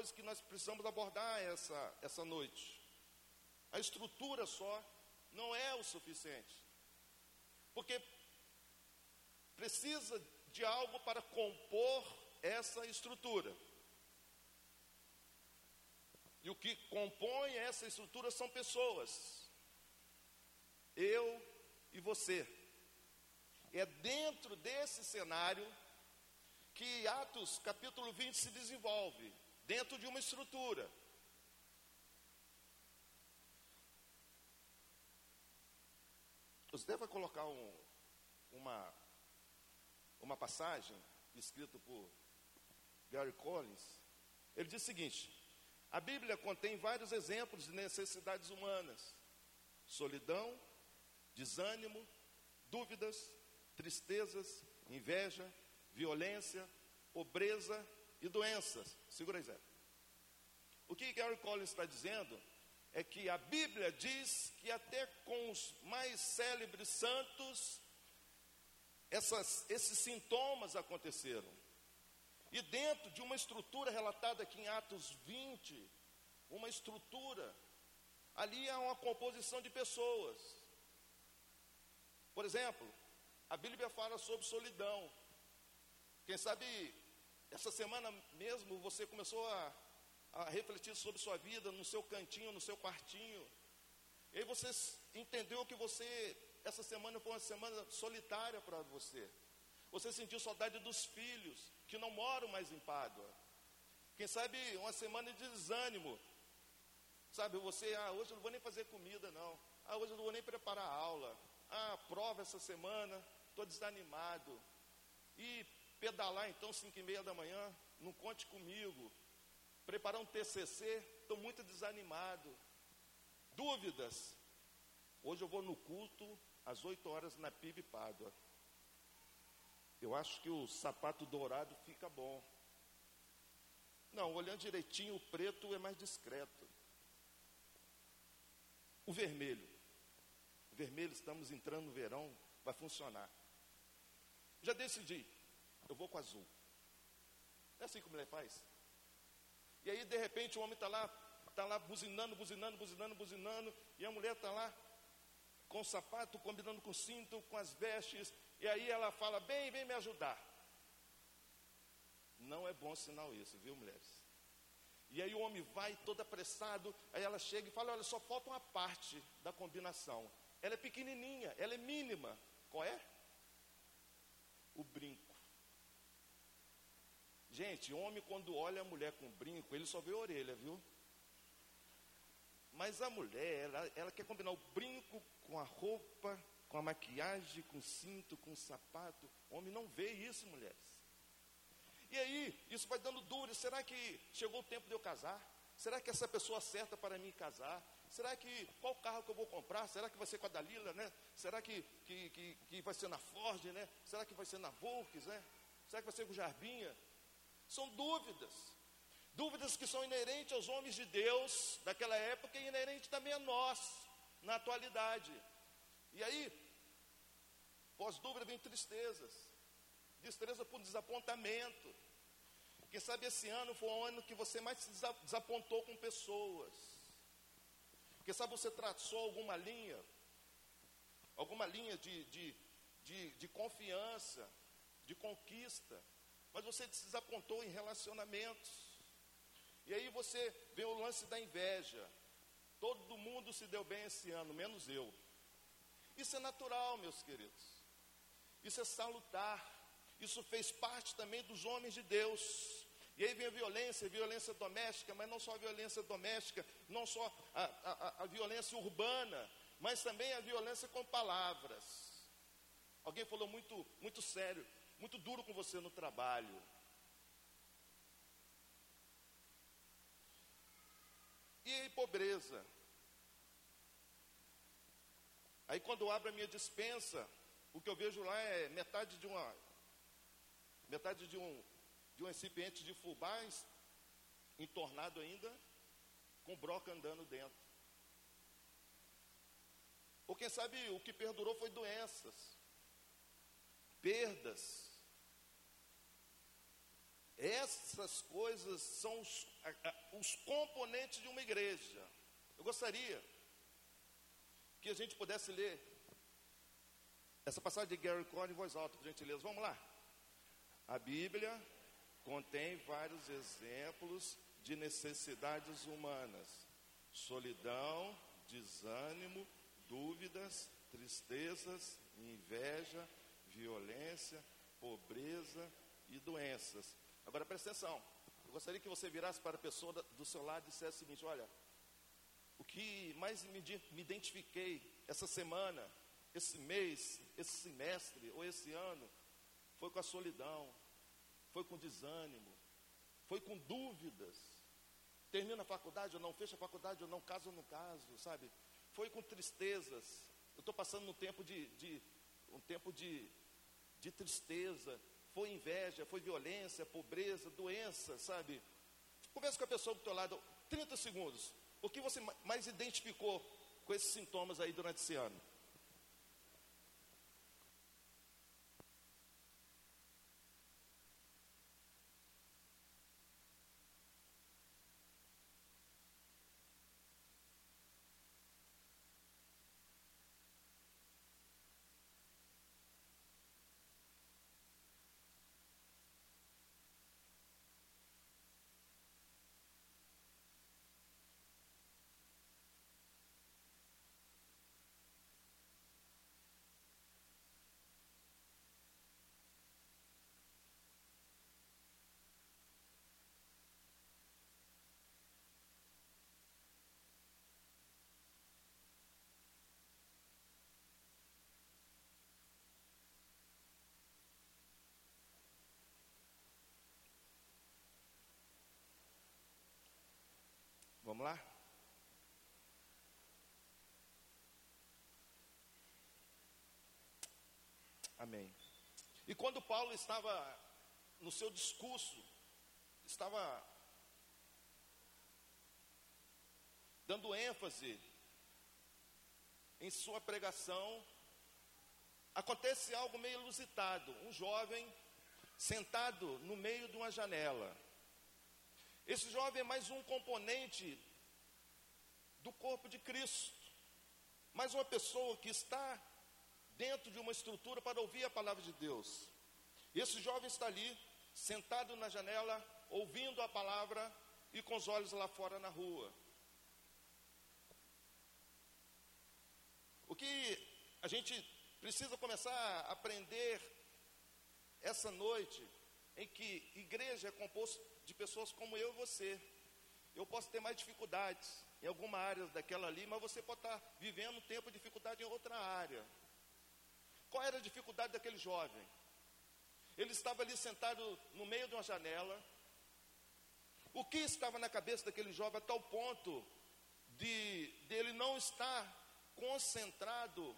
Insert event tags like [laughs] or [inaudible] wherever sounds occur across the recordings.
coisa que nós precisamos abordar essa, essa noite. A estrutura só não é o suficiente. Porque precisa de algo para compor essa estrutura. E o que compõe essa estrutura são pessoas. Eu e você. É dentro desse cenário que Atos capítulo 20 se desenvolve, dentro de uma estrutura. Você deve colocar um, uma, uma passagem escrita por Gary Collins. Ele diz o seguinte: a Bíblia contém vários exemplos de necessidades humanas: solidão, desânimo, dúvidas, tristezas, inveja, violência, pobreza e doenças. Segura aí, Zé. O que Gary Collins está dizendo é que a Bíblia diz que até com os mais célebres santos, essas, esses sintomas aconteceram. E dentro de uma estrutura relatada aqui em Atos 20, uma estrutura, ali há uma composição de pessoas. Por exemplo, a Bíblia fala sobre solidão. Quem sabe essa semana mesmo você começou a, a refletir sobre sua vida no seu cantinho, no seu quartinho. E aí você entendeu que você, essa semana foi uma semana solitária para você. Você sentiu saudade dos filhos que não moram mais em Pádua. Quem sabe uma semana de desânimo. Sabe, você, ah, hoje eu não vou nem fazer comida, não. Ah, hoje eu não vou nem preparar aula. Ah, prova essa semana, estou desanimado. E pedalar então, 5 e meia da manhã, não conte comigo. Preparar um TCC, estou muito desanimado. Dúvidas. Hoje eu vou no culto às 8 horas na PIB Pádua. Eu acho que o sapato dourado fica bom. Não, olhando direitinho, o preto é mais discreto. O vermelho. O vermelho, estamos entrando no verão, vai funcionar. Já decidi, eu vou com azul. É assim que a mulher faz. E aí, de repente, o homem está lá, está lá buzinando, buzinando, buzinando, buzinando, e a mulher está lá com o sapato, combinando com o cinto, com as vestes, e aí ela fala, bem, vem me ajudar. Não é bom sinal isso, viu, mulheres? E aí o homem vai todo apressado, aí ela chega e fala, olha, só falta uma parte da combinação. Ela é pequenininha, ela é mínima. Qual é? O brinco. Gente, homem quando olha a mulher com brinco, ele só vê a orelha, viu? Mas a mulher, ela, ela quer combinar o brinco com a roupa, com a maquiagem, com o cinto, com o sapato. O homem não vê isso, mulheres. E aí, isso vai dando dúvida. Será que chegou o tempo de eu casar? Será que essa pessoa certa para mim casar? Será que qual carro que eu vou comprar? Será que vai ser com a Dalila, né? Será que, que, que, que vai ser na Ford, né? Será que vai ser na Volks, né? Será que vai ser com Jarbinha? São dúvidas. Dúvidas que são inerentes aos homens de Deus daquela época e inerentes também a nós, na atualidade. E aí, pós-dúvida vem tristezas. Tristeza por desapontamento. Quem sabe esse ano foi o ano que você mais se desapontou com pessoas. Quem sabe você traçou alguma linha, alguma linha de, de, de, de confiança, de conquista, mas você desapontou em relacionamentos. E aí você vê o lance da inveja. Todo mundo se deu bem esse ano, menos eu. Isso é natural, meus queridos. Isso é salutar. Isso fez parte também dos homens de Deus. E aí vem a violência, violência doméstica, mas não só a violência doméstica, não só a, a, a violência urbana, mas também a violência com palavras. Alguém falou muito, muito sério, muito duro com você no trabalho. E pobreza. Aí quando eu abro a minha dispensa, o que eu vejo lá é metade de uma metade de um de um recipiente de fubás entornado ainda com broca andando dentro. Ou quem sabe o que perdurou foi doenças, perdas. Essas coisas são os, os componentes de uma igreja. Eu gostaria que a gente pudesse ler essa passagem de Gary Cohn em voz alta, por gentileza. Vamos lá. A Bíblia contém vários exemplos de necessidades humanas: solidão, desânimo, dúvidas, tristezas, inveja, violência, pobreza e doenças. Agora presta atenção. Eu gostaria que você virasse para a pessoa do seu lado e dissesse o seguinte: olha, o que mais me, me identifiquei essa semana, esse mês, esse semestre ou esse ano, foi com a solidão, foi com desânimo, foi com dúvidas. Termina a faculdade ou não, fecha a faculdade ou não, caso ou não caso, sabe? Foi com tristezas. Eu estou passando um tempo de, de um tempo de, de tristeza, foi inveja, foi violência, pobreza, doença, sabe? Conversa com a pessoa do teu lado, 30 segundos. O que você mais identificou com esses sintomas aí durante esse ano? Vamos lá? Amém. E quando Paulo estava no seu discurso, estava dando ênfase em sua pregação, acontece algo meio ilusitado. Um jovem sentado no meio de uma janela. Esse jovem é mais um componente do corpo de Cristo, mais uma pessoa que está dentro de uma estrutura para ouvir a palavra de Deus. Esse jovem está ali, sentado na janela, ouvindo a palavra e com os olhos lá fora na rua. O que a gente precisa começar a aprender essa noite, em que igreja é composto de pessoas como eu e você. Eu posso ter mais dificuldades em alguma área daquela ali, mas você pode estar vivendo um tempo de dificuldade em outra área. Qual era a dificuldade daquele jovem? Ele estava ali sentado no meio de uma janela. O que estava na cabeça daquele jovem a tal ponto de, ele não estar concentrado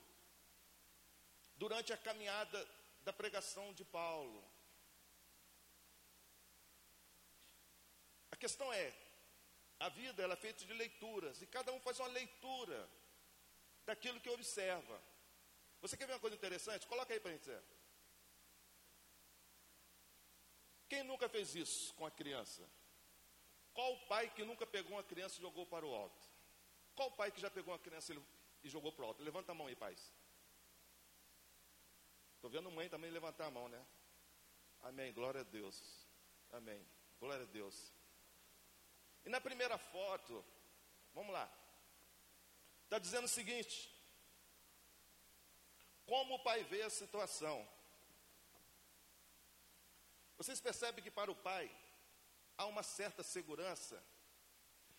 durante a caminhada da pregação de Paulo? A questão é, a vida ela é feita de leituras e cada um faz uma leitura daquilo que observa. Você quer ver uma coisa interessante? Coloca aí para a gente ver. Quem nunca fez isso com a criança? Qual pai que nunca pegou uma criança e jogou para o alto? Qual pai que já pegou uma criança e jogou para o alto? Levanta a mão aí, pais. Estou vendo mãe também levantar a mão, né? Amém. Glória a Deus. Amém. Glória a Deus. E na primeira foto, vamos lá, está dizendo o seguinte: como o pai vê a situação. Vocês percebem que para o pai há uma certa segurança.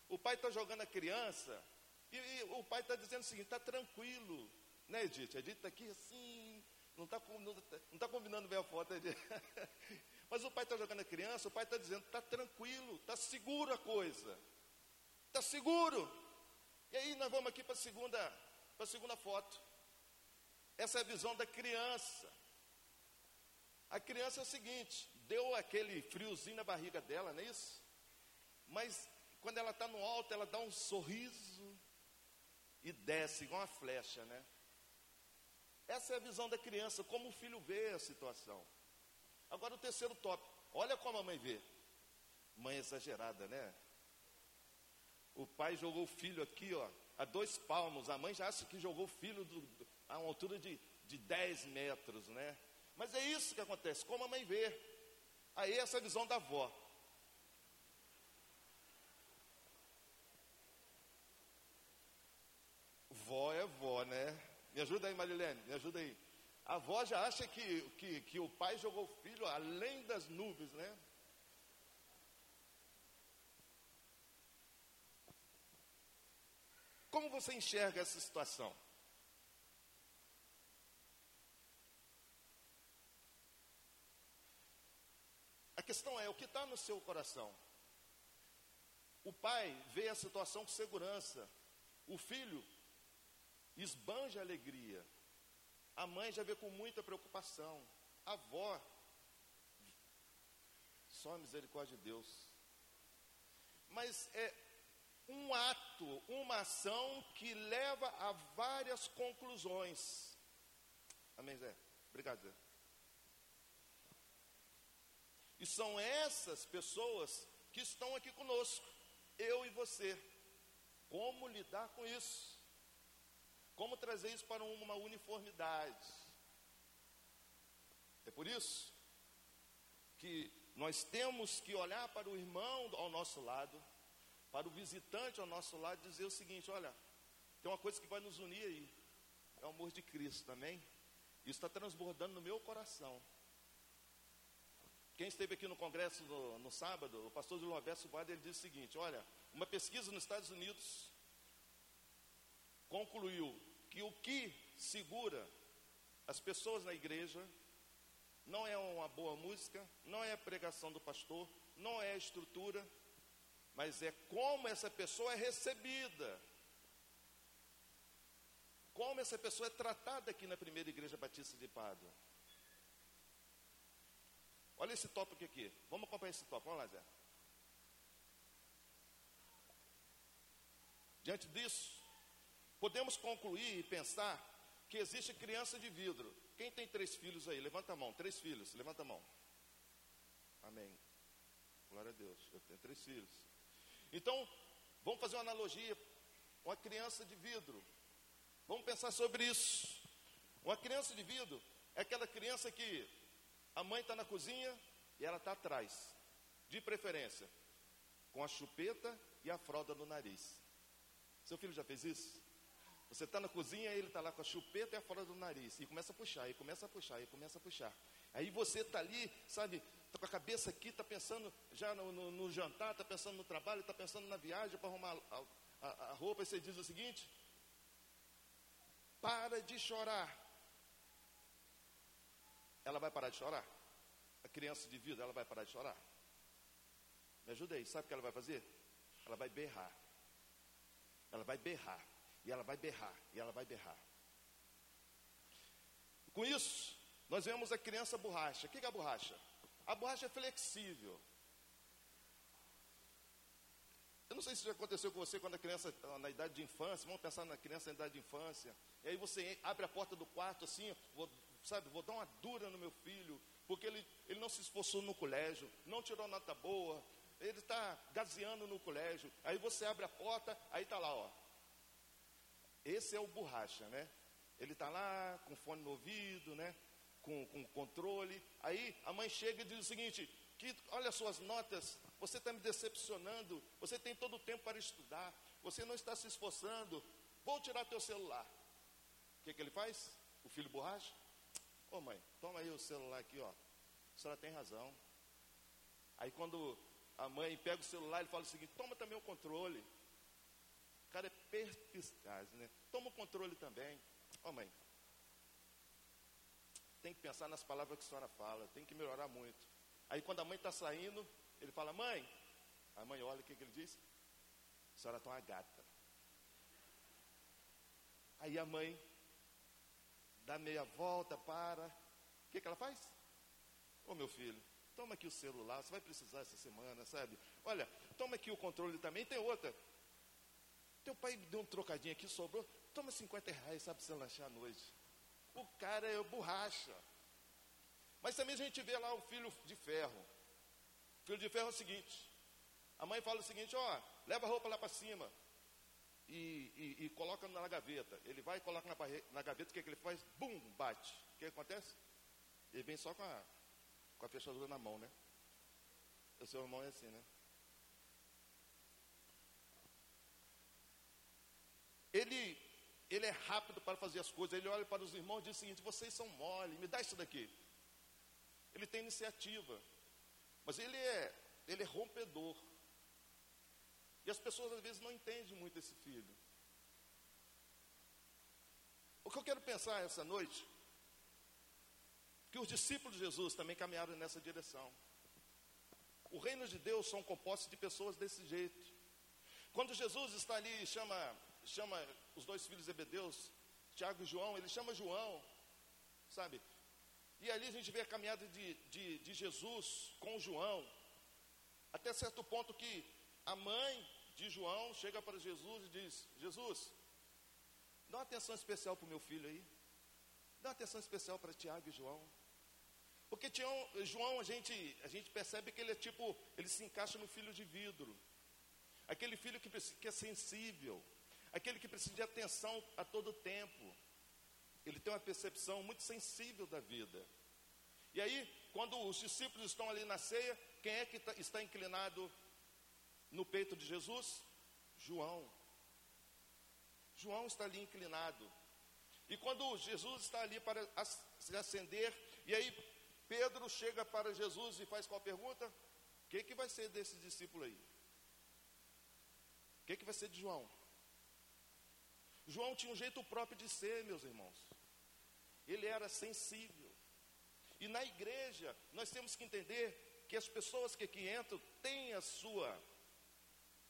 O pai está jogando a criança e, e o pai está dizendo o seguinte: está tranquilo, né, Edith? Edith está aqui assim, não está não não tá combinando bem a foto, Edith. [laughs] Mas o pai está jogando a criança, o pai está dizendo, está tranquilo, está seguro a coisa. Está seguro. E aí nós vamos aqui para a segunda, para a segunda foto. Essa é a visão da criança. A criança é o seguinte, deu aquele friozinho na barriga dela, não é isso? Mas quando ela está no alto, ela dá um sorriso e desce igual uma flecha, né? Essa é a visão da criança, como o filho vê a situação. Agora o terceiro tópico. Olha como a mãe vê. Mãe exagerada, né? O pai jogou o filho aqui, ó, a dois palmos. A mãe já acha que jogou o filho do, a uma altura de, de 10 metros, né? Mas é isso que acontece, como a mãe vê. Aí essa visão da avó. Vó é vó, né? Me ajuda aí, Marilene, me ajuda aí. A avó já acha que, que, que o pai jogou o filho além das nuvens, né? Como você enxerga essa situação? A questão é o que está no seu coração. O pai vê a situação com segurança. O filho esbanja alegria. A mãe já vê com muita preocupação. A avó, só a misericórdia de Deus. Mas é um ato, uma ação que leva a várias conclusões. Amém, Zé? Obrigado, Zé. E são essas pessoas que estão aqui conosco, eu e você. Como lidar com isso? Como trazer isso para uma uniformidade? É por isso que nós temos que olhar para o irmão ao nosso lado, para o visitante ao nosso lado, e dizer o seguinte: olha, tem uma coisa que vai nos unir aí, é o amor de Cristo, amém? Isso está transbordando no meu coração. Quem esteve aqui no congresso no, no sábado, o pastor Roberto Boada, ele disse o seguinte: olha, uma pesquisa nos Estados Unidos concluiu que o que segura as pessoas na igreja não é uma boa música, não é a pregação do pastor, não é a estrutura, mas é como essa pessoa é recebida. Como essa pessoa é tratada aqui na primeira igreja batista de Pádua. Olha esse tópico aqui. Vamos acompanhar esse tópico. Vamos lá, Zé. Diante disso, podemos concluir e pensar que existe criança de vidro. Quem tem três filhos aí? Levanta a mão. Três filhos, levanta a mão. Amém. Glória a Deus. Eu tenho três filhos. Então, vamos fazer uma analogia. Uma criança de vidro. Vamos pensar sobre isso. Uma criança de vidro é aquela criança que a mãe está na cozinha e ela está atrás, de preferência, com a chupeta e a fralda no nariz. Seu filho já fez isso? Você está na cozinha ele está lá com a chupeta e a fralda no nariz. E começa a puxar, e começa a puxar, e começa a puxar. Aí você está ali, sabe, está com a cabeça aqui, está pensando já no, no, no jantar, está pensando no trabalho, está pensando na viagem para arrumar a, a, a roupa, e você diz o seguinte: para de chorar. Ela vai parar de chorar? A criança de vida, ela vai parar de chorar? Me ajuda aí, sabe o que ela vai fazer? Ela vai berrar. Ela vai berrar. E ela vai berrar. E ela vai berrar. Com isso, nós vemos a criança borracha. O que é a borracha? A borracha é flexível. Eu não sei se já aconteceu com você quando a criança, na idade de infância, vamos pensar na criança na idade de infância, e aí você abre a porta do quarto assim, vou, sabe, vou dar uma dura no meu filho, porque ele, ele não se esforçou no colégio, não tirou nota boa, ele está gazeando no colégio. Aí você abre a porta, aí está lá, ó. Esse é o borracha, né? Ele está lá com fone no ouvido, né? Com, com controle. Aí a mãe chega e diz o seguinte: que olha as suas notas, você está me decepcionando, você tem todo o tempo para estudar, você não está se esforçando, vou tirar teu celular. O que, que ele faz? O filho borracha? Ô mãe, toma aí o celular aqui, ó. A senhora tem razão. Aí quando a mãe pega o celular, ele fala o seguinte, toma também o controle. Cara é perspicaz, né? Toma o controle também. Ó mãe, tem que pensar nas palavras que a senhora fala, tem que melhorar muito. Aí quando a mãe está saindo, ele fala, mãe, a mãe olha, o que, que ele diz? A senhora está uma gata. Aí a mãe dá meia volta, para. O que, que ela faz? Ô oh, meu filho, toma aqui o celular, você vai precisar essa semana, sabe? Olha, toma aqui o controle também, tem outra. Teu pai deu um trocadinho aqui, sobrou, toma 50 reais, sabe, você lanchar à noite. O cara é borracha. Mas também a gente vê lá o filho de ferro. O filho de ferro é o seguinte: A mãe fala o seguinte: ó, leva a roupa lá para cima e, e, e, coloca na gaveta. Ele vai e coloca na, na gaveta, o que, é que ele faz? Bum, bate. O que acontece? Ele vem só com a, com a fechadura na mão, né? O seu irmão é assim, né? Ele, ele é rápido para fazer as coisas. Ele olha para os irmãos e diz o seguinte: vocês são mole, me dá isso daqui. Ele tem iniciativa, mas ele é, ele é rompedor. E as pessoas às vezes não entendem muito esse filho. O que eu quero pensar essa noite, que os discípulos de Jesus também caminharam nessa direção. O reino de Deus são compostos de pessoas desse jeito. Quando Jesus está ali e chama, chama os dois filhos Zebedeus, Tiago e João, ele chama João, sabe? E ali a gente vê a caminhada de, de, de Jesus com João, até certo ponto que a mãe de João chega para Jesus e diz: Jesus, dá uma atenção especial para o meu filho aí. Dá uma atenção especial para Tiago e João. Porque Tião, João, a gente, a gente percebe que ele é tipo, ele se encaixa no filho de vidro. Aquele filho que, que é sensível. Aquele que precisa de atenção a todo tempo. Ele tem uma percepção muito sensível da vida. E aí, quando os discípulos estão ali na ceia, quem é que tá, está inclinado no peito de Jesus? João. João está ali inclinado. E quando Jesus está ali para se acender, e aí Pedro chega para Jesus e faz qual pergunta? O que, que vai ser desse discípulo aí? O que, que vai ser de João? João tinha um jeito próprio de ser, meus irmãos. Ele era sensível. E na igreja, nós temos que entender que as pessoas que aqui entram têm a sua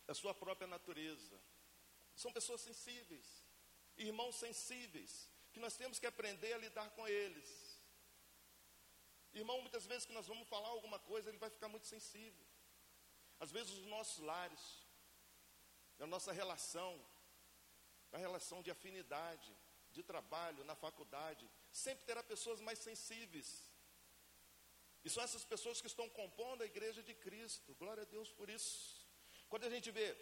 a sua própria natureza. São pessoas sensíveis, irmãos sensíveis, que nós temos que aprender a lidar com eles. Irmão, muitas vezes que nós vamos falar alguma coisa, ele vai ficar muito sensível. Às vezes os nossos lares, a nossa relação, a relação de afinidade, de trabalho, na faculdade, sempre terá pessoas mais sensíveis. E são essas pessoas que estão compondo a igreja de Cristo. Glória a Deus por isso. Quando a gente vê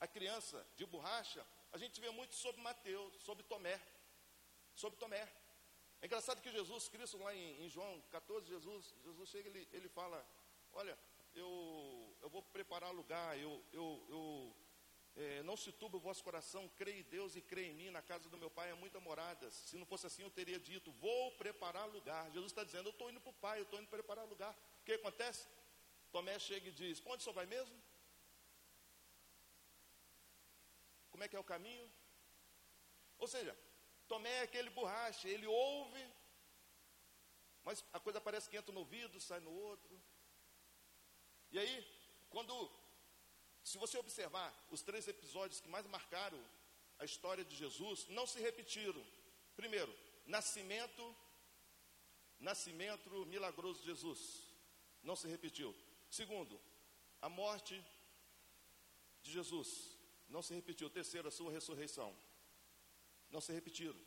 a criança de borracha, a gente vê muito sobre Mateus, sobre Tomé. Sobre Tomé. É engraçado que Jesus Cristo, lá em, em João 14, Jesus, Jesus chega e ele, ele fala: Olha, eu, eu vou preparar lugar, eu, eu, eu é, não se turbe o vosso coração, crê em Deus e crê em mim, na casa do meu pai há muitas moradas. Se não fosse assim, eu teria dito: Vou preparar lugar. Jesus está dizendo: Eu estou indo para o pai, eu estou indo preparar lugar. O que acontece? Tomé chega e diz: Onde senhor vai mesmo? Como é que é o caminho? Ou seja, Tomé é aquele borracha, ele ouve, mas a coisa parece que entra no ouvido, sai no outro. E aí, quando, se você observar os três episódios que mais marcaram a história de Jesus, não se repetiram. Primeiro, nascimento, nascimento milagroso de Jesus, não se repetiu. Segundo, a morte de Jesus, não se repetiu. Terceiro, a sua ressurreição. Não se repetiram.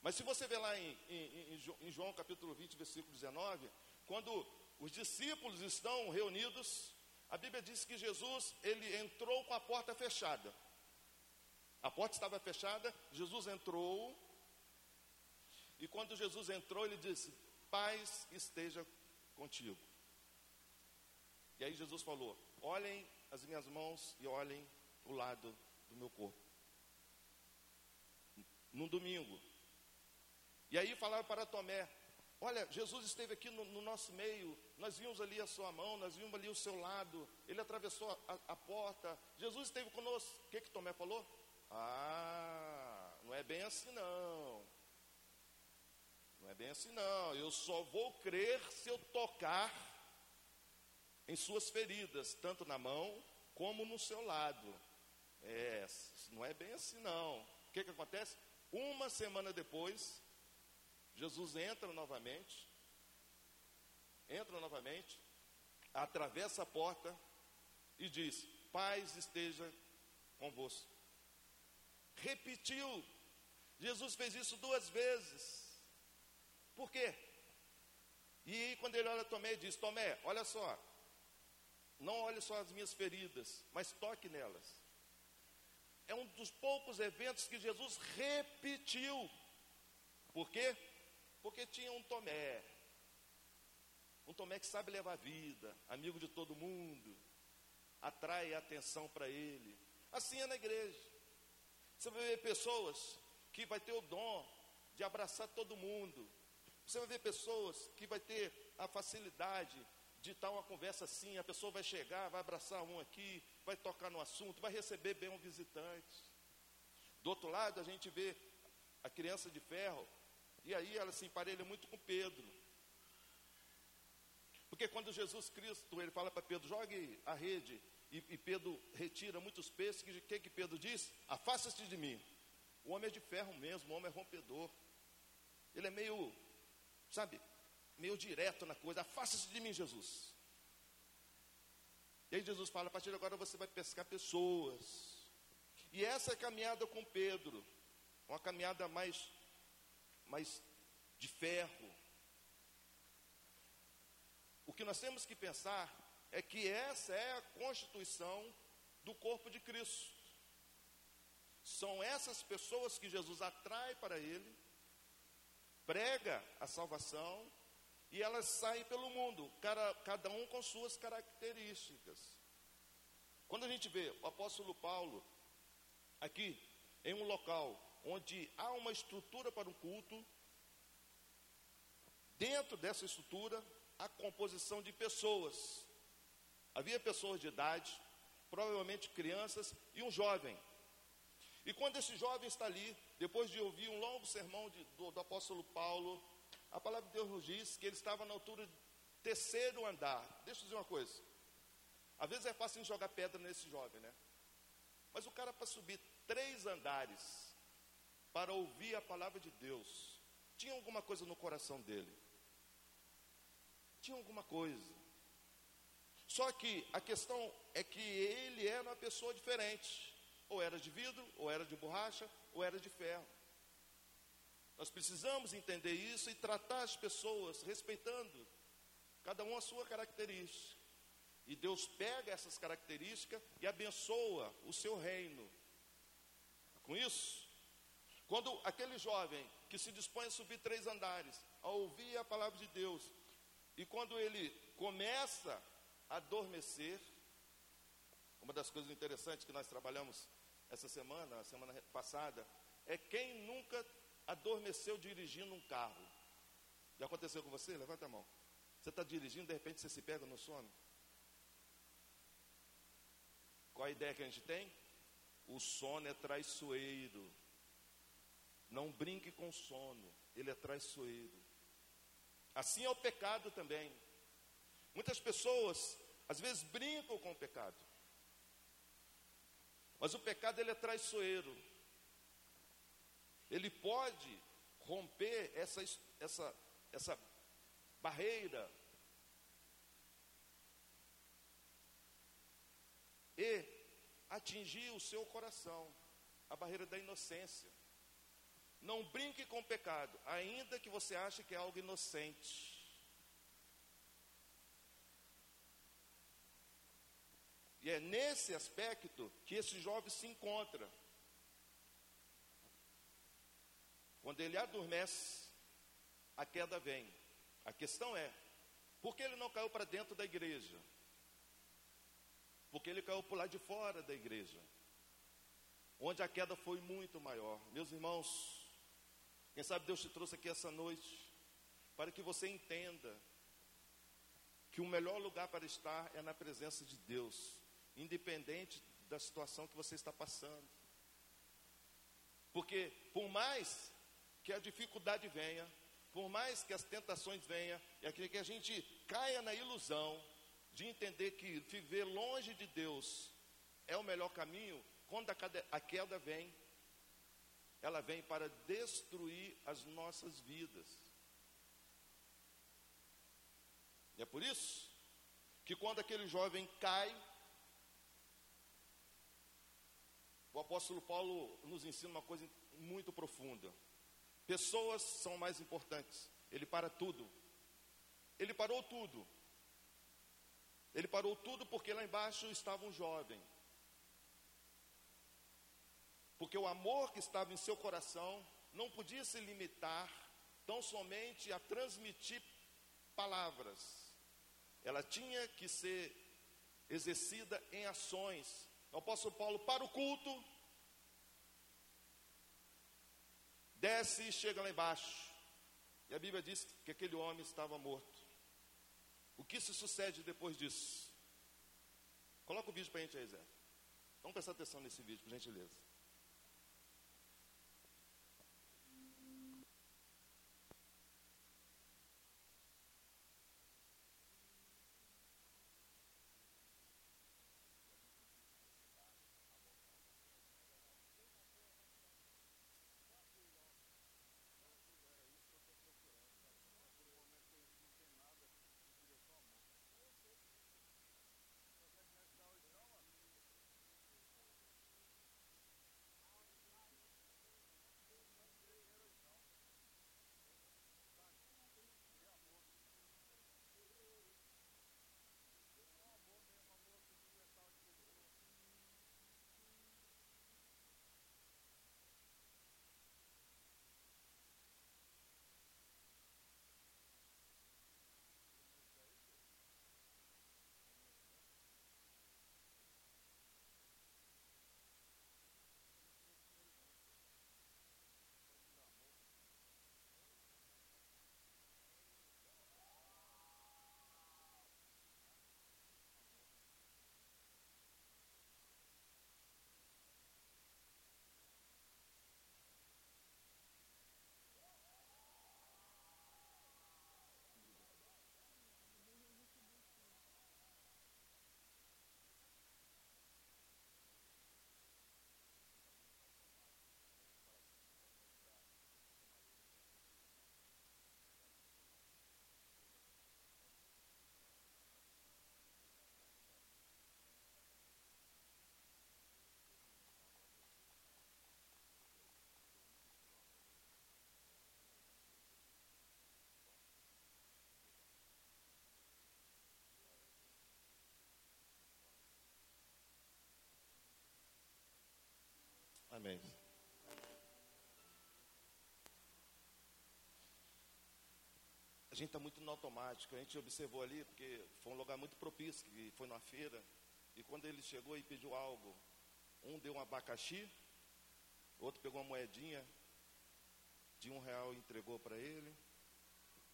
Mas se você ver lá em, em, em, João capítulo 20, versículo 19, quando os discípulos estão reunidos, a Bíblia diz que Jesus, ele entrou com a porta fechada. A porta estava fechada, Jesus entrou, e quando Jesus entrou, ele disse: Paz esteja contigo. E aí Jesus falou: Olhem as minhas mãos e olhem o lado do meu corpo. Num domingo. E aí falaram para Tomé: Olha, Jesus esteve aqui no, no, nosso meio, nós vimos ali a sua mão, nós vimos ali o seu lado, ele atravessou a, a porta, Jesus esteve conosco. O que, que Tomé falou? Ah, não é bem assim não. Não é bem assim não. Eu só vou crer se eu tocar em suas feridas, tanto na mão como no seu lado. É, não é bem assim não. O que, que acontece? Uma semana depois, Jesus entra novamente, entra novamente, atravessa a porta e diz: Paz esteja convosco. Repetiu. Jesus fez isso duas vezes. Por quê? E quando ele olha Tomé, diz: Tomé, olha só, não olhe só as minhas feridas, mas toque nelas. É um dos poucos eventos que Jesus repetiu. Por quê? Porque tinha um Tomé. Um Tomé que sabe levar vida, amigo de todo mundo, atrai atenção para ele. Assim é na igreja. Você vai ver pessoas que vai ter o dom de abraçar todo mundo. Você vai ver pessoas que vai ter a facilidade de estar uma conversa assim, a pessoa vai chegar, vai abraçar um aqui, vai tocar no assunto, vai receber bem um visitante. Do outro lado, a gente vê a criança de ferro, e aí ela se emparelha muito com Pedro. Porque quando Jesus Cristo, ele fala para Pedro, jogue a rede, e, e Pedro retira muitos peixes, o que, que Pedro diz? Afasta-se de mim. O homem é de ferro mesmo, o homem é rompedor. Ele é meio, sabe, meio direto na coisa. Afasta-se de mim, Jesus. E aí Jesus fala, a partir de agora você vai pescar pessoas. E essa é a caminhada com Pedro. Uma caminhada mais, mais de ferro. O que nós temos que pensar é que essa é a constituição do corpo de Cristo. São essas pessoas que Jesus atrai para Ele, prega a salvação e elas saem pelo mundo, cada um com suas características. Quando a gente vê o apóstolo Paulo aqui em um local onde há uma estrutura para um culto, dentro dessa estrutura a composição de pessoas. Havia pessoas de idade, provavelmente crianças e um jovem. E quando esse jovem está ali, depois de ouvir um longo sermão de, do, do apóstolo Paulo, a palavra de Deus nos diz que ele estava na altura do terceiro andar. Deixa eu dizer uma coisa. Às vezes é fácil jogar pedra nesse jovem, né? Mas o cara para subir três andares para ouvir a palavra de Deus, tinha alguma coisa no coração dele. Tinha alguma coisa. Só que a questão é que ele era uma pessoa diferente. Ou era de vidro, ou era de borracha, ou era de ferro. Nós precisamos entender isso e tratar as pessoas respeitando cada uma a sua característica. E Deus pega essas características e abençoa o seu reino. Com isso, quando aquele jovem que se dispõe a subir três andares, a ouvir a palavra de Deus, e quando ele começa a adormecer, uma das coisas interessantes que nós trabalhamos essa semana, a semana passada, é quem nunca adormeceu dirigindo um carro. Já aconteceu com você? Levanta a mão. Você está dirigindo, de repente você se pega no sono. Qual a ideia que a gente tem? O sono é traiçoeiro. Não brinque com sono, ele é traiçoeiro. Assim é o pecado também. Muitas pessoas, às vezes, brincam com o pecado. Mas o pecado, ele é traiçoeiro ele pode romper essa, essa, essa barreira e atingir o seu coração, a barreira da inocência. Não brinque com o pecado, ainda que você ache que é algo inocente. E é nesse aspecto que esse jovem se encontra. Quando ele adormece, a queda vem. A questão é, por que ele não caiu para dentro da igreja? Porque ele caiu por lá de fora da igreja, onde a queda foi muito maior. Meus irmãos, quem sabe Deus te trouxe aqui essa noite para que você entenda que o melhor lugar para estar é na presença de Deus, independente da situação que você está passando. Porque por mais que a dificuldade venha, por mais que as tentações venham, é que a gente caia na ilusão de entender que viver longe de Deus é o melhor caminho, quando a queda vem, ela vem para destruir as nossas vidas. E é por isso que quando aquele jovem cai, o apóstolo Paulo nos ensina uma coisa muito profunda. Pessoas são mais importantes. Ele para tudo. Ele parou tudo. Ele parou tudo porque lá embaixo estava um jovem. Porque o amor que estava em seu coração não podia se limitar tão somente a transmitir palavras. Ela tinha que ser exercida em ações. O apóstolo Paulo para o culto, desce e chega lá embaixo. E a Bíblia diz que aquele homem estava morto. O que se sucede depois disso? Coloca o vídeo para a gente aí, Zé. Vamos prestar atenção nesse vídeo, por gentileza. A gente está muito no automático. A gente observou ali, porque foi um lugar muito propício, que foi numa feira. E quando ele chegou e pediu algo, um deu um abacaxi, outro pegou uma moedinha de um real e entregou para ele.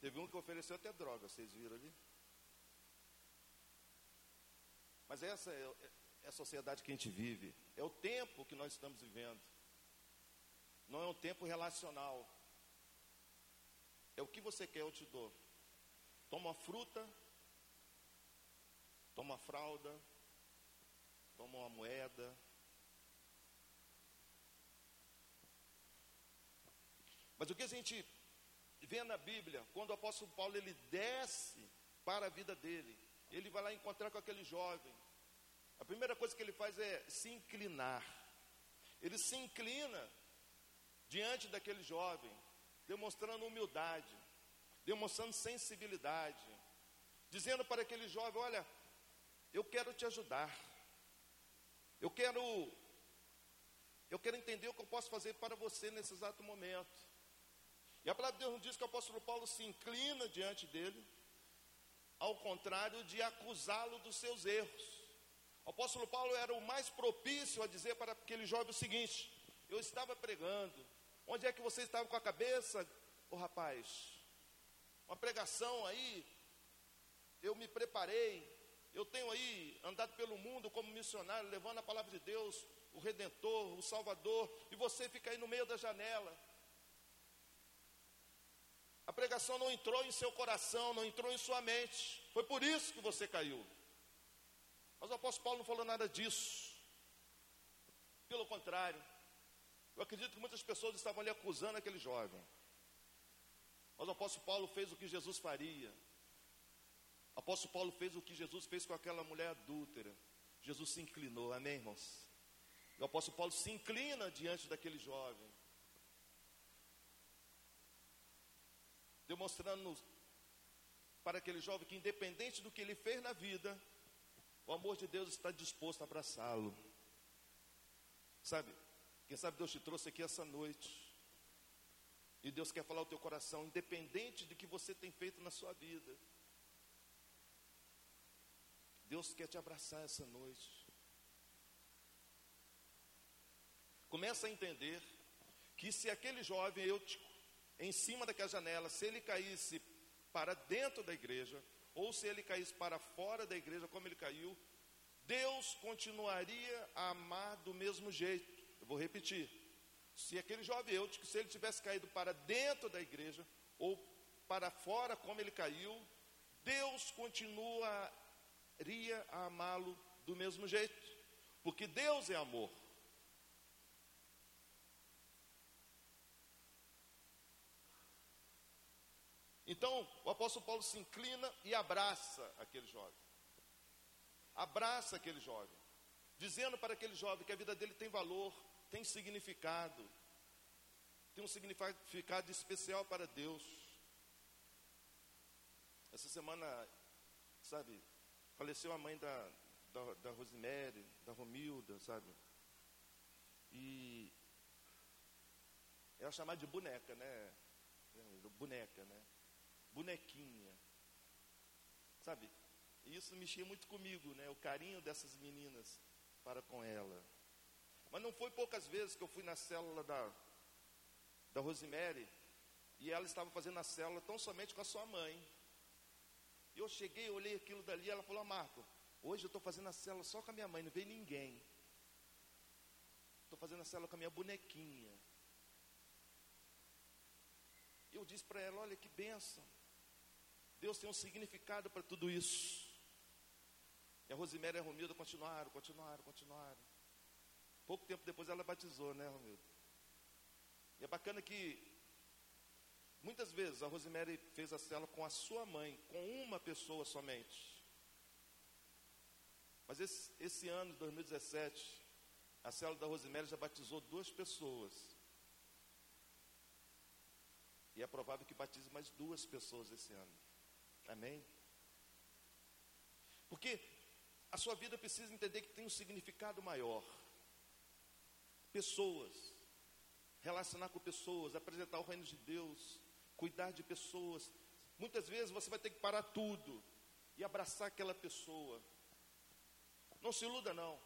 Teve um que ofereceu até droga, vocês viram ali? Mas essa é, é a sociedade que a gente vive, é o tempo que nós estamos vivendo. Não é um tempo relacional. É o que você quer, eu te dou. Toma fruta, toma fralda, toma uma moeda. Mas o que a gente vê na Bíblia, quando o apóstolo Paulo ele desce para a vida dele, ele vai lá encontrar com aquele jovem. A primeira coisa que ele faz é se inclinar. Ele se inclina diante daquele jovem, demonstrando humildade, demonstrando sensibilidade, dizendo para aquele jovem: Olha, eu quero te ajudar, eu quero, eu quero entender o que eu posso fazer para você nesse exato momento. E a palavra de Deus nos diz que o apóstolo Paulo se inclina diante dele, ao contrário de acusá-lo dos seus erros. O apóstolo Paulo era o mais propício a dizer para aquele jovem o seguinte: Eu estava pregando, onde é que você estava com a cabeça, ô oh, rapaz? Uma pregação aí, eu me preparei, eu tenho aí andado pelo mundo como missionário, levando a palavra de Deus, o Redentor, o Salvador, e você fica aí no meio da janela. A pregação não entrou em seu coração, não entrou em sua mente, foi por isso que você caiu. Mas o apóstolo Paulo não falou nada disso. Pelo contrário, eu acredito que muitas pessoas estavam ali acusando aquele jovem. Mas o apóstolo Paulo fez o que Jesus faria. O apóstolo Paulo fez o que Jesus fez com aquela mulher adúltera. Jesus se inclinou, amém, irmãos? E o apóstolo Paulo se inclina diante daquele jovem, demonstrando para aquele jovem que, independente do que ele fez na vida, o amor de Deus está disposto a abraçá-lo. Sabe? Quem sabe Deus te trouxe aqui essa noite. E Deus quer falar o teu coração, independente de que você tem feito na sua vida. Deus quer te abraçar essa noite. Começa a entender que se aquele jovem eutico, em cima daquela janela, se ele caísse para dentro da igreja, ou se ele caísse para fora da igreja, como ele caiu, Deus continuaria a amar do mesmo jeito. Eu vou repetir. Se aquele jovem eutico, se ele tivesse caído para dentro da igreja, ou para fora, como ele caiu, Deus continuaria a amá-lo do mesmo jeito. Porque Deus é amor. Então, o apóstolo Paulo se inclina e abraça aquele jovem. Abraça aquele jovem, dizendo para aquele jovem que a vida dele tem valor, tem significado, tem um significado especial para Deus. Essa semana, sabe, faleceu a mãe da, da, da Rosemary, da Romilda, sabe? E ela chamada de boneca, né? Boneca, né? Bonequinha. Sabe? E isso mexia muito comigo, né? O carinho dessas meninas para com ela. Mas não foi poucas vezes que eu fui na célula da, da Rosemary e ela estava fazendo a célula tão somente com a sua mãe. E eu cheguei, olhei aquilo dali, ela falou, Marco, hoje eu estou fazendo a célula só com a minha mãe, não veio ninguém. Estou fazendo a célula com a minha bonequinha. Eu disse para ela, olha que benção. Deus tem um significado para tudo isso. E a Rosiméria e a Romilda continuaram, continuaram, continuaram. Pouco tempo depois ela batizou, né, Romilda? E é bacana que muitas vezes a Rosemary fez a cela com a sua mãe, com uma pessoa somente. Mas esse, esse ano, 2017, a célula da Rosemary já batizou duas pessoas. E é provável que batize mais duas pessoas esse ano. Amém? Porque a sua vida precisa entender que tem um significado maior. Pessoas, relacionar com pessoas, apresentar o reino de Deus, cuidar de pessoas. Muitas vezes você vai ter que parar tudo e abraçar aquela pessoa. Não se iluda, não.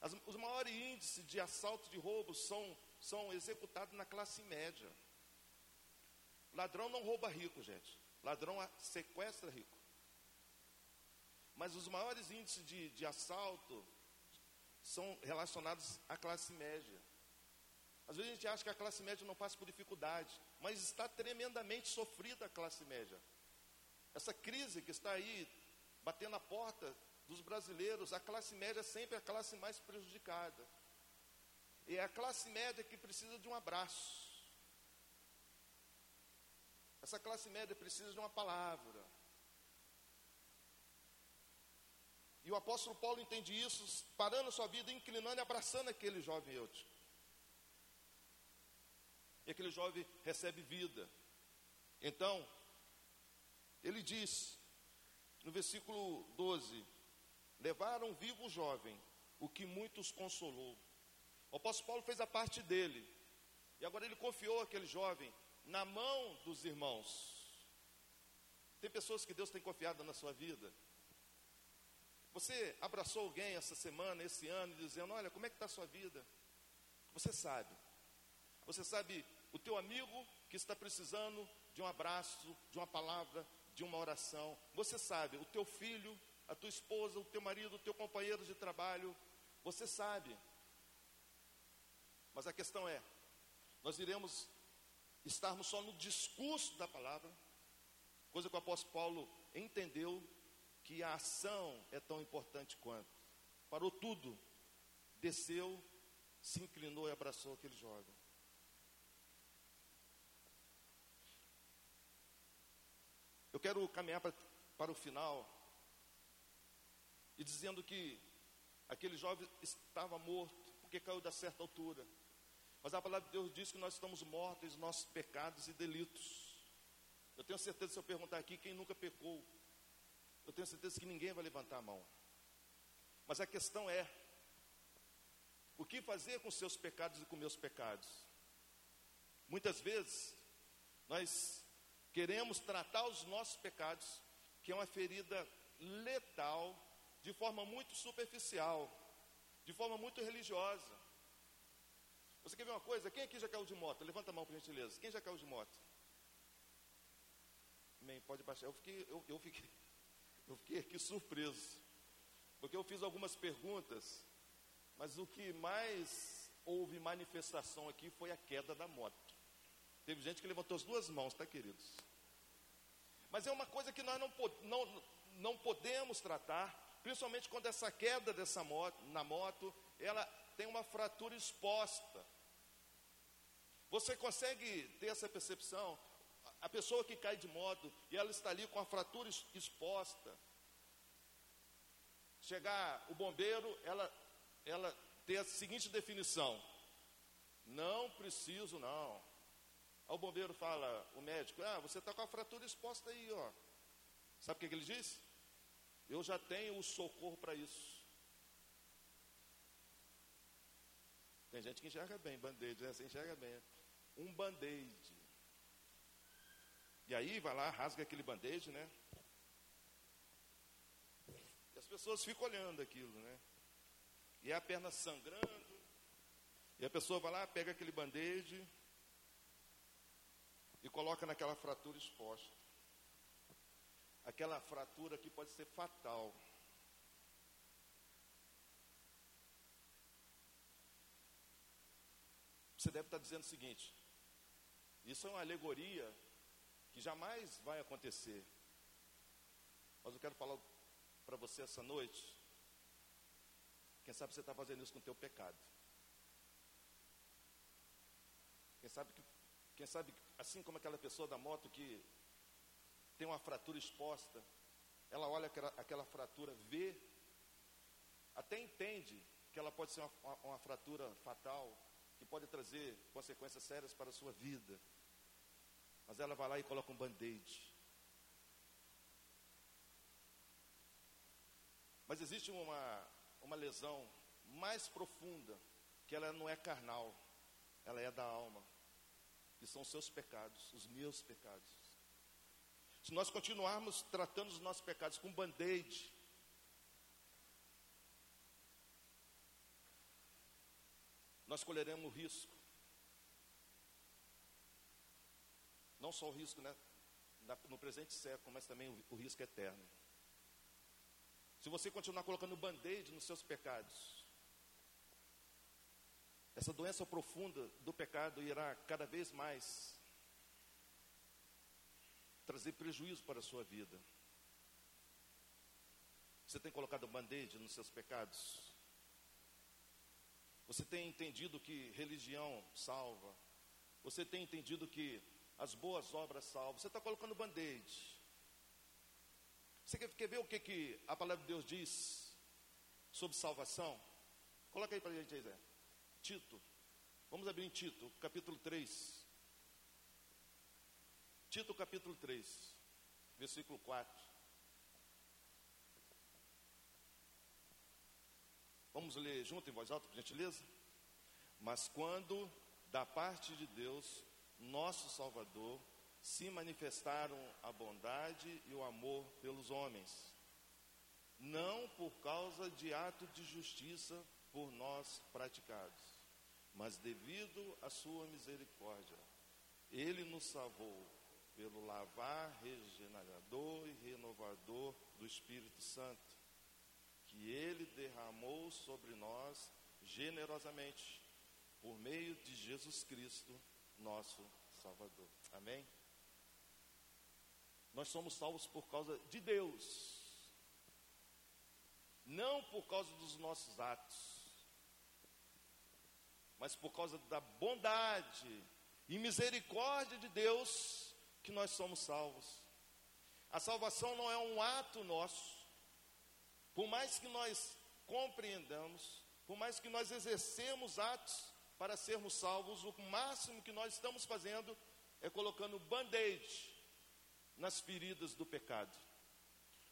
As, os maiores índices de assalto de roubo são, são executados na classe média. Ladrão não rouba rico, gente. Ladrão sequestra rico. Mas os maiores índices de, de assalto são relacionados à classe média. Às vezes a gente acha que a classe média não passa por dificuldade, mas está tremendamente sofrida a classe média. Essa crise que está aí batendo a porta dos brasileiros, a classe média é sempre a classe mais prejudicada. E é a classe média que precisa de um abraço. Essa classe média precisa de uma palavra. E o apóstolo Paulo entende isso, parando a sua vida, inclinando e abraçando aquele jovem eutico. E aquele jovem recebe vida. Então, ele diz, no versículo 12: Levaram vivo o jovem, o que muitos consolou. O apóstolo Paulo fez a parte dele, e agora ele confiou aquele jovem na mão dos irmãos. Tem pessoas que Deus tem confiado na sua vida. Você abraçou alguém essa semana, esse ano, dizendo: Olha, como é que está a sua vida? Você sabe. Você sabe o teu amigo que está precisando de um abraço, de uma palavra, de uma oração. Você sabe o teu filho, a tua esposa, o teu marido, o teu companheiro de trabalho. Você sabe. Mas a questão é: nós iremos estarmos só no discurso da palavra, coisa que o apóstolo Paulo entendeu que a ação é tão importante quanto. Parou tudo, desceu, se inclinou e abraçou aquele jovem. Eu quero caminhar para, para o final e dizendo que aquele jovem estava morto porque caiu da certa altura. Mas a palavra de Deus diz que nós estamos mortos em nossos pecados e delitos. Eu tenho certeza, se eu perguntar aqui quem nunca pecou, eu tenho certeza que ninguém vai levantar a mão. Mas a questão é: o que fazer com seus pecados e com meus pecados? Muitas vezes, nós queremos tratar os nossos pecados, que é uma ferida letal, de forma muito superficial, de forma muito religiosa. Você quer ver uma coisa? Quem aqui já caiu de moto? Levanta a mão, por gentileza. Quem já caiu de moto? Amém, pode baixar. Eu fiquei, eu, eu, fiquei, [laughs] eu fiquei aqui surpreso. Porque eu fiz algumas perguntas, mas o que mais houve manifestação aqui foi a queda da moto. Teve gente que levantou as duas mãos, tá, queridos? Mas é uma coisa que nós não, não, não podemos tratar, principalmente quando essa queda dessa moto, na moto, ela tem uma fratura exposta. Você consegue ter essa percepção? A pessoa que cai de moto e ela está ali com a fratura exposta. Chegar o bombeiro, ela, ela tem a seguinte definição: não preciso, não. Aí o bombeiro fala, o médico, ah, você está com a fratura exposta aí, ó. Sabe o que, que ele diz? Eu já tenho o socorro para isso. Tem gente que enxerga bem, band-aid, né? Você enxerga bem. Um band-aid. E aí vai lá, rasga aquele band-aid, né? E as pessoas ficam olhando aquilo, né? E a perna sangrando. E a pessoa vai lá, pega aquele band-aid e coloca naquela fratura exposta. Aquela fratura que pode ser fatal. Você deve estar dizendo o seguinte: isso é uma alegoria que jamais vai acontecer. Mas eu quero falar para você essa noite. Quem sabe você está fazendo isso com o teu pecado. Quem sabe que, quem sabe, assim como aquela pessoa da moto que tem uma fratura exposta, ela olha aquela, aquela fratura, vê, até entende que ela pode ser uma, uma, uma fratura fatal, que pode trazer consequências sérias para a sua vida. Mas ela vai lá e coloca um band-aid. Mas existe uma, uma lesão mais profunda, que ela não é carnal, ela é da alma, que são os seus pecados, os meus pecados. Se nós continuarmos tratando os nossos pecados com band-aid, nós colheremos o risco. Não só o risco né, no presente século, mas também o, o risco eterno. Se você continuar colocando band-aid nos seus pecados, essa doença profunda do pecado irá cada vez mais trazer prejuízo para a sua vida. Você tem colocado band-aid nos seus pecados? Você tem entendido que religião salva? Você tem entendido que as boas obras salvam? Você está colocando band-aid. Você quer, ver o que, que a palavra de Deus diz sobre salvação? Coloca aí para a gente aí, Zé. Tito. Vamos abrir em Tito, capítulo 3. Tito, capítulo 3, versículo 4. Vamos ler junto em voz alta, por gentileza? Mas quando, da parte de Deus, nosso Salvador, se manifestaram a bondade e o amor pelos homens, não por causa de ato de justiça por nós praticados, mas devido à sua misericórdia. Ele nos salvou pelo lavar regenerador e renovador do Espírito Santo que Ele derramou sobre nós generosamente, por meio de Jesus Cristo, nosso Salvador. Amém? Nós somos salvos por causa de Deus, não por causa dos nossos atos, mas por causa da bondade e misericórdia de Deus que nós somos salvos. A salvação não é um ato nosso, por mais que nós compreendamos, por mais que nós exercemos atos para sermos salvos, o máximo que nós estamos fazendo é colocando band-aid nas feridas do pecado.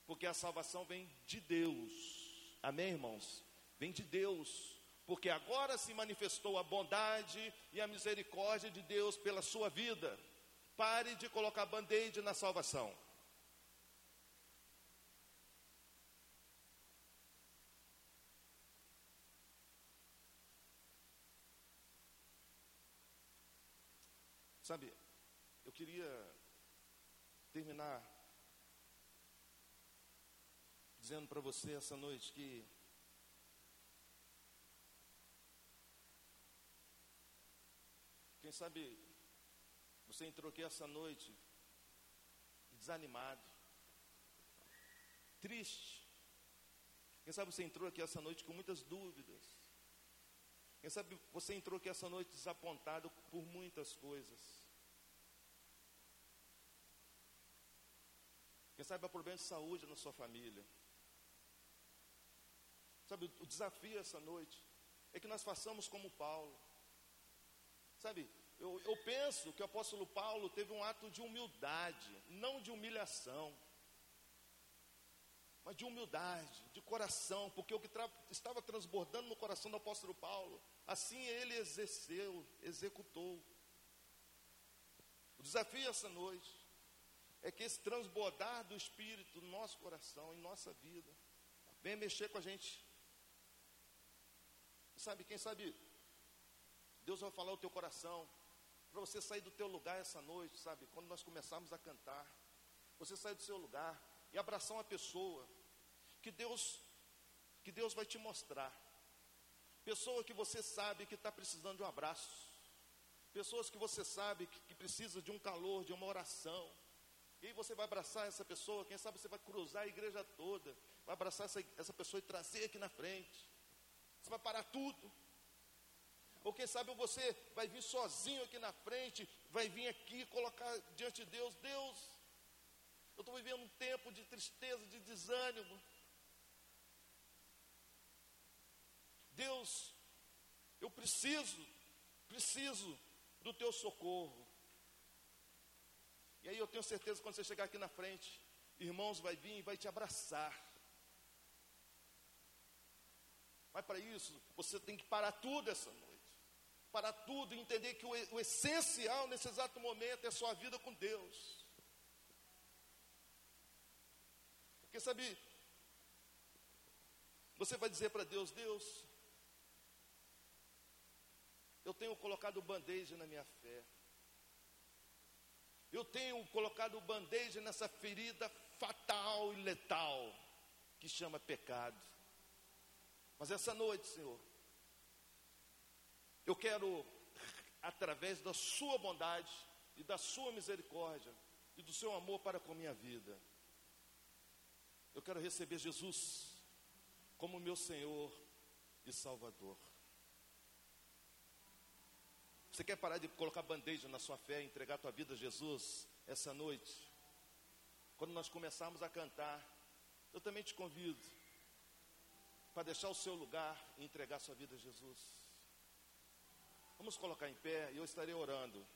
Porque a salvação vem de Deus. Amém, irmãos? Vem de Deus, porque agora se manifestou a bondade e a misericórdia de Deus pela sua vida. Pare de colocar band-aid na salvação. Sabe, eu queria terminar dizendo para você essa noite que quem sabe você entrou aqui essa noite desanimado, triste. Quem sabe você entrou aqui essa noite com muitas dúvidas. Quem sabe você entrou aqui essa noite desapontado por muitas coisas. Quem sabe há problema de saúde na sua família. Sabe, o desafio essa noite é que nós façamos como Paulo. Sabe, eu, eu penso que o apóstolo Paulo teve um ato de humildade, não de humilhação, mas de humildade, de coração, porque o que tra estava transbordando no coração do apóstolo Paulo, assim ele exerceu, executou. O desafio essa noite é que esse transbordar do Espírito no nosso coração, em nossa vida, venha mexer com a gente. Sabe, quem sabe, Deus vai falar o teu coração, para você sair do teu lugar essa noite, sabe, quando nós começarmos a cantar, você sair do seu lugar e abraçar uma pessoa que Deus, que Deus vai te mostrar. Pessoa que você sabe que está precisando de um abraço. Pessoas que você sabe que, que precisa de um calor, de uma oração e aí você vai abraçar essa pessoa, quem sabe você vai cruzar a igreja toda, vai abraçar essa, essa pessoa e trazer aqui na frente. Você vai parar tudo. Ou quem sabe você vai vir sozinho aqui na frente, vai vir aqui colocar diante de Deus, Deus, eu estou vivendo um tempo de tristeza, de desânimo. Deus, eu preciso, preciso do teu socorro. E aí eu tenho certeza que quando você chegar aqui na frente, irmãos vai vir e vai te abraçar. Mas para isso, você tem que parar tudo essa noite. Parar tudo e entender que o, o essencial nesse exato momento é a sua vida com Deus. Porque sabe, você vai dizer para Deus, Deus, eu tenho colocado band-aid na minha fé. Eu tenho colocado bandeja nessa ferida fatal e letal que chama pecado. Mas essa noite, Senhor, eu quero, através da Sua bondade e da Sua misericórdia e do Seu amor para com minha vida, eu quero receber Jesus como meu Senhor e Salvador. Você quer parar de colocar bandeja na sua fé, entregar a tua vida a Jesus essa noite? Quando nós começarmos a cantar, eu também te convido para deixar o seu lugar e entregar a sua vida a Jesus. Vamos colocar em pé e eu estarei orando.